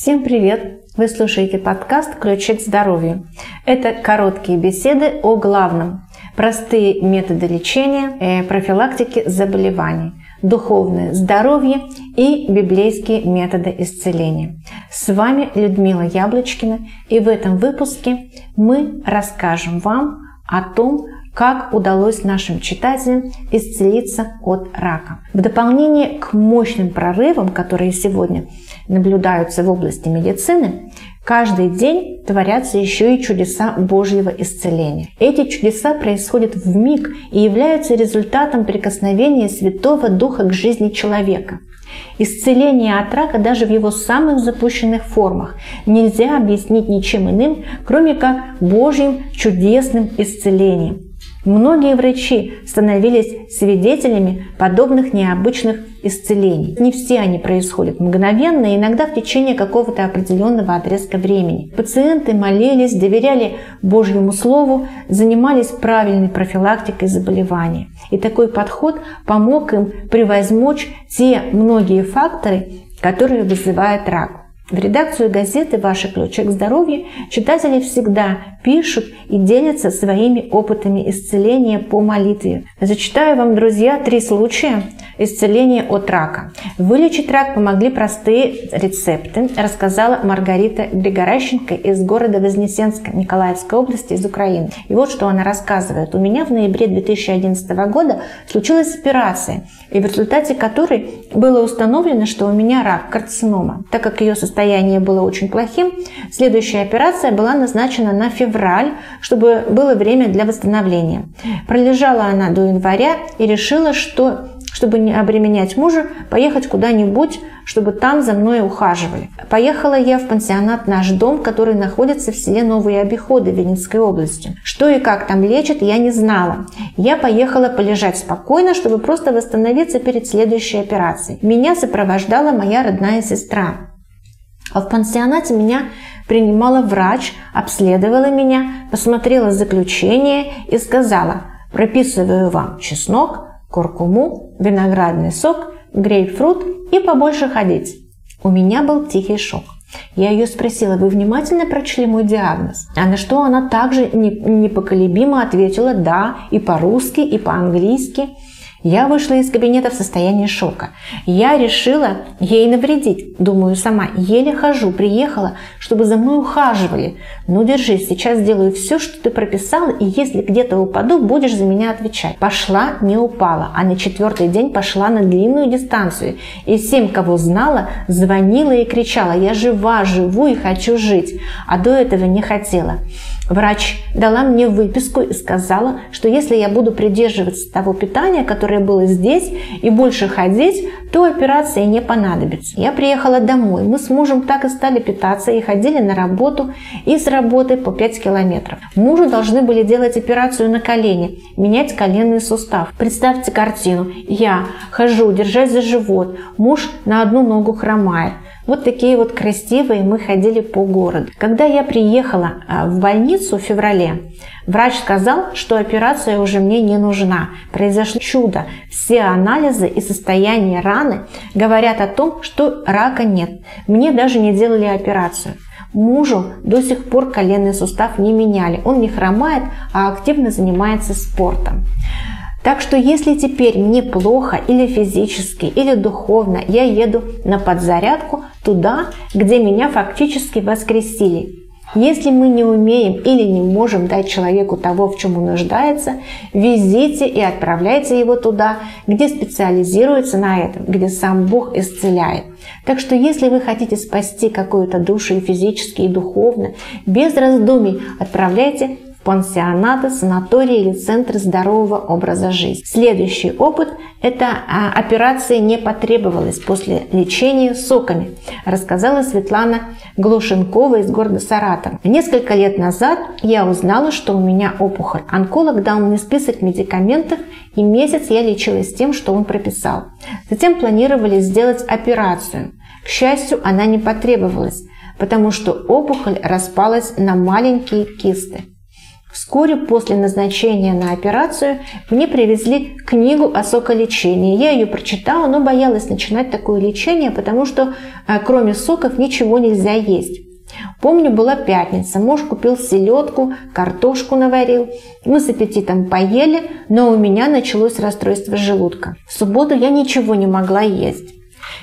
Всем привет! Вы слушаете подкаст «Ключи к здоровью». Это короткие беседы о главном. Простые методы лечения, э, профилактики заболеваний, духовное здоровье и библейские методы исцеления. С вами Людмила Яблочкина и в этом выпуске мы расскажем вам о том, как удалось нашим читателям исцелиться от рака. В дополнение к мощным прорывам, которые сегодня наблюдаются в области медицины, каждый день творятся еще и чудеса Божьего исцеления. Эти чудеса происходят в миг и являются результатом прикосновения Святого Духа к жизни человека. Исцеление от рака даже в его самых запущенных формах нельзя объяснить ничем иным, кроме как Божьим чудесным исцелением. Многие врачи становились свидетелями подобных необычных исцелений. Не все они происходят мгновенно, иногда в течение какого-то определенного отрезка времени. Пациенты молились, доверяли Божьему Слову, занимались правильной профилактикой заболевания. И такой подход помог им превозмочь те многие факторы, которые вызывают рак. В редакцию газеты «Ваши ключи к здоровью» читатели всегда пишут и делятся своими опытами исцеления по молитве. Зачитаю вам, друзья, три случая исцеления от рака. Вылечить рак помогли простые рецепты, рассказала Маргарита Григоращенко из города Вознесенска Николаевской области из Украины. И вот что она рассказывает. У меня в ноябре 2011 года случилась операция, и в результате которой было установлено, что у меня рак, карцинома. Так как ее состояние было очень плохим, следующая операция была назначена на февраль, чтобы было время для восстановления. Пролежала она до января и решила, что чтобы не обременять мужа, поехать куда-нибудь, чтобы там за мной ухаживали. Поехала я в пансионат «Наш дом», который находится в селе Новые Обиходы Винницкой области. Что и как там лечат, я не знала. Я поехала полежать спокойно, чтобы просто восстановиться перед следующей операцией. Меня сопровождала моя родная сестра. А в пансионате меня принимала врач, обследовала меня, посмотрела заключение и сказала, прописываю вам чеснок, куркуму, виноградный сок, грейпфрут и побольше ходить. У меня был тихий шок. Я ее спросила, вы внимательно прочли мой диагноз? А на что она также непоколебимо ответила «да» и по-русски, и по-английски. Я вышла из кабинета в состоянии шока. Я решила ей навредить. Думаю сама, еле хожу, приехала, чтобы за мной ухаживали. Ну, держись, сейчас сделаю все, что ты прописала, и если где-то упаду, будешь за меня отвечать. Пошла, не упала, а на четвертый день пошла на длинную дистанцию. И всем, кого знала, звонила и кричала, я жива, живу и хочу жить. А до этого не хотела. Врач дала мне выписку и сказала, что если я буду придерживаться того питания, которое было здесь, и больше ходить, то операция не понадобится. Я приехала домой. Мы с мужем так и стали питаться и ходили на работу и с работы по 5 километров. Мужу должны были делать операцию на колени, менять коленный сустав. Представьте картину. Я хожу, держась за живот. Муж на одну ногу хромает. Вот такие вот красивые мы ходили по городу. Когда я приехала а, в больницу в феврале, врач сказал, что операция уже мне не нужна. Произошло чудо. Все анализы и состояние раны говорят о том, что рака нет. Мне даже не делали операцию. Мужу до сих пор коленный сустав не меняли. Он не хромает, а активно занимается спортом. Так что если теперь мне плохо или физически, или духовно, я еду на подзарядку туда, где меня фактически воскресили. Если мы не умеем или не можем дать человеку того, в чем он нуждается, везите и отправляйте его туда, где специализируется на этом, где сам Бог исцеляет. Так что если вы хотите спасти какую-то душу и физически, и духовно, без раздумий отправляйте пансионаты, санатории или центры здорового образа жизни. Следующий опыт – это а, операция не потребовалась после лечения соками, рассказала Светлана Глушенкова из города Саратов. Несколько лет назад я узнала, что у меня опухоль. Онколог дал мне список медикаментов, и месяц я лечилась тем, что он прописал. Затем планировали сделать операцию. К счастью, она не потребовалась, потому что опухоль распалась на маленькие кисты. Вскоре после назначения на операцию мне привезли книгу о соколечении. Я ее прочитала, но боялась начинать такое лечение, потому что э, кроме соков ничего нельзя есть. Помню, была пятница, муж купил селедку, картошку наварил. Мы с аппетитом поели, но у меня началось расстройство желудка. В субботу я ничего не могла есть.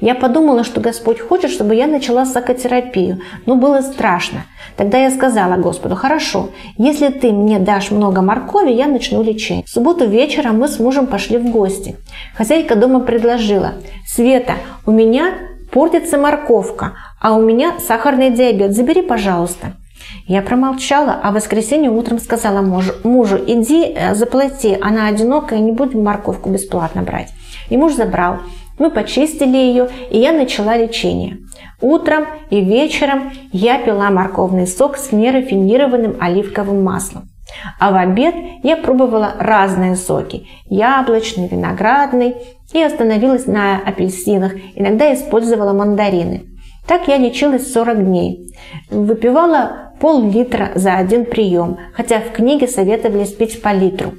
Я подумала, что Господь хочет, чтобы я начала сакотерапию, но было страшно. Тогда я сказала Господу, хорошо, если ты мне дашь много моркови, я начну лечение. В субботу вечером мы с мужем пошли в гости. Хозяйка дома предложила, Света, у меня портится морковка, а у меня сахарный диабет, забери, пожалуйста. Я промолчала, а в воскресенье утром сказала мужу, мужу иди э, заплати, она одинокая, не будем морковку бесплатно брать. И муж забрал. Мы почистили ее, и я начала лечение. Утром и вечером я пила морковный сок с нерафинированным оливковым маслом. А в обед я пробовала разные соки – яблочный, виноградный, и остановилась на апельсинах, иногда использовала мандарины. Так я лечилась 40 дней. Выпивала пол-литра за один прием, хотя в книге советовали пить по литру.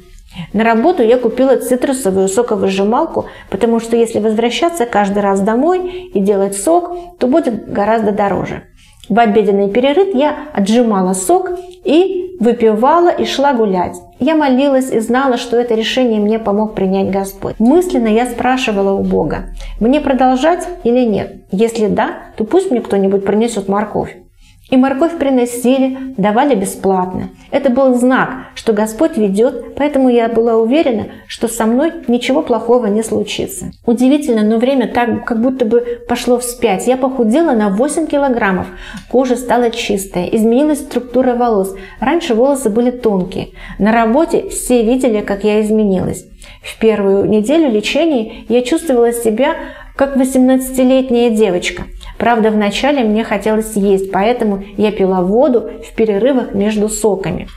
На работу я купила цитрусовую соковыжималку, потому что если возвращаться каждый раз домой и делать сок, то будет гораздо дороже. В обеденный перерыв я отжимала сок и выпивала и шла гулять. Я молилась и знала, что это решение мне помог принять Господь. Мысленно я спрашивала у Бога, мне продолжать или нет? Если да, то пусть мне кто-нибудь принесет морковь. И морковь приносили, давали бесплатно. Это был знак, что Господь ведет, поэтому я была уверена, что со мной ничего плохого не случится. Удивительно, но время так как будто бы пошло вспять. Я похудела на 8 килограммов, кожа стала чистая, изменилась структура волос. Раньше волосы были тонкие. На работе все видели, как я изменилась. В первую неделю лечения я чувствовала себя как 18-летняя девочка. Правда, вначале мне хотелось есть, поэтому я пила воду в перерывах между соками.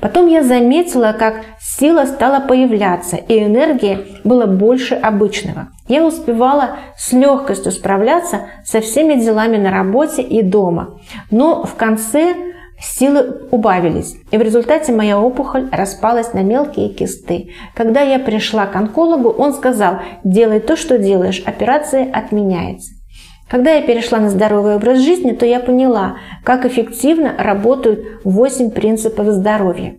Потом я заметила, как сила стала появляться, и энергии было больше обычного. Я успевала с легкостью справляться со всеми делами на работе и дома. Но в конце Силы убавились, и в результате моя опухоль распалась на мелкие кисты. Когда я пришла к онкологу, он сказал, делай то, что делаешь, операция отменяется. Когда я перешла на здоровый образ жизни, то я поняла, как эффективно работают 8 принципов здоровья.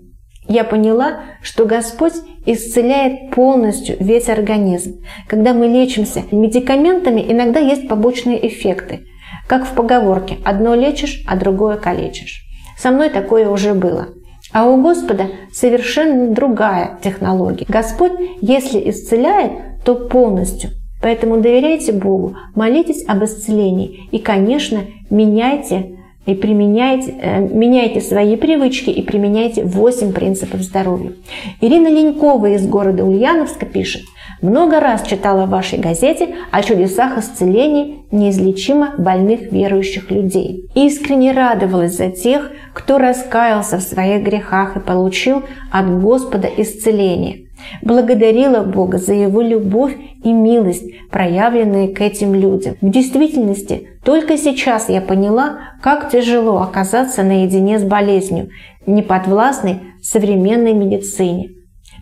Я поняла, что Господь исцеляет полностью весь организм. Когда мы лечимся медикаментами, иногда есть побочные эффекты. Как в поговорке «одно лечишь, а другое калечишь». Со мной такое уже было. А у Господа совершенно другая технология. Господь, если исцеляет, то полностью. Поэтому доверяйте Богу, молитесь об исцелении и, конечно, меняйте и применяйте, э, меняйте свои привычки и применяйте 8 принципов здоровья. Ирина Ленькова из города Ульяновска пишет, много раз читала в вашей газете о чудесах исцелений неизлечимо больных верующих людей. Искренне радовалась за тех, кто раскаялся в своих грехах и получил от Господа исцеление. Благодарила Бога за Его любовь и милость, проявленные к этим людям. В действительности, только сейчас я поняла, как тяжело оказаться наедине с болезнью, неподвластной современной медицине.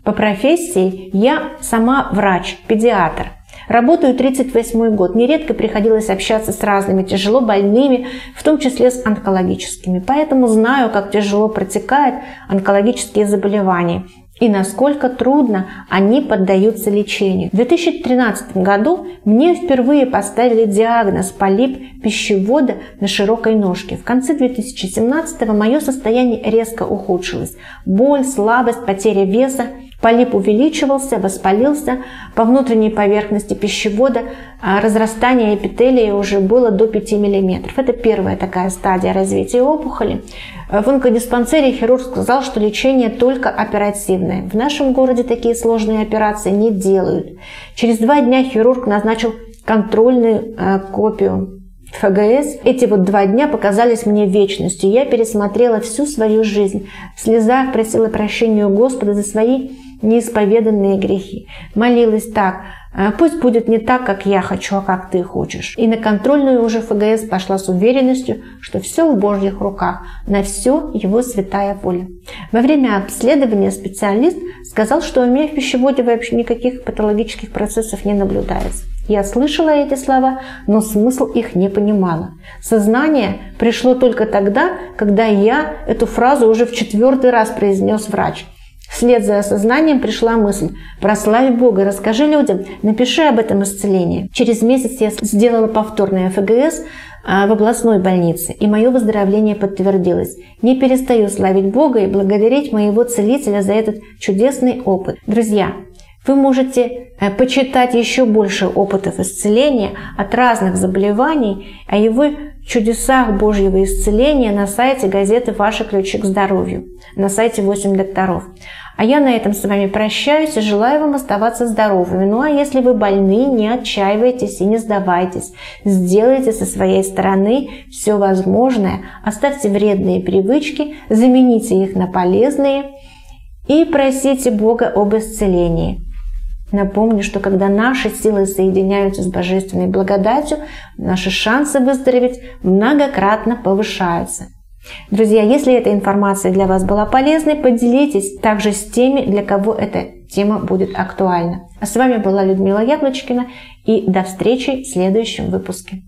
По профессии я сама врач, педиатр. Работаю 38 год. Нередко приходилось общаться с разными тяжело больными, в том числе с онкологическими. Поэтому знаю, как тяжело протекают онкологические заболевания и насколько трудно они поддаются лечению. В 2013 году мне впервые поставили диагноз полип пищевода на широкой ножке. В конце 2017 мое состояние резко ухудшилось. Боль, слабость, потеря веса – Полип увеличивался, воспалился по внутренней поверхности пищевода, а разрастание эпителия уже было до 5 мм. Это первая такая стадия развития опухоли. В онкодиспансере хирург сказал, что лечение только оперативное. В нашем городе такие сложные операции не делают. Через два дня хирург назначил контрольную э, копию ФГС. Эти вот два дня показались мне вечностью. Я пересмотрела всю свою жизнь. В слезах просила прощения у Господа за свои неисповеданные грехи. Молилась так. Э, пусть будет не так, как я хочу, а как ты хочешь. И на контрольную уже ФГС пошла с уверенностью, что все в Божьих руках, на все его святая воля. Во время обследования специалист сказал, что у меня в пищеводе вообще никаких патологических процессов не наблюдается. Я слышала эти слова, но смысл их не понимала. Сознание пришло только тогда, когда я эту фразу уже в четвертый раз произнес врач. Вслед за осознанием пришла мысль «Прославь Бога, расскажи людям, напиши об этом исцелении». Через месяц я сделала повторное ФГС а, в областной больнице, и мое выздоровление подтвердилось. Не перестаю славить Бога и благодарить моего целителя за этот чудесный опыт. Друзья, вы можете э, почитать еще больше опытов исцеления от разных заболеваний, о его чудесах Божьего исцеления на сайте газеты «Ваши ключи к здоровью», на сайте 8 докторов. А я на этом с вами прощаюсь и желаю вам оставаться здоровыми. Ну а если вы больны, не отчаивайтесь и не сдавайтесь. Сделайте со своей стороны все возможное, оставьте вредные привычки, замените их на полезные и просите Бога об исцелении. Напомню, что когда наши силы соединяются с божественной благодатью, наши шансы выздороветь многократно повышаются. Друзья, если эта информация для вас была полезной, поделитесь также с теми, для кого эта тема будет актуальна. А с вами была Людмила Яблочкина и до встречи в следующем выпуске.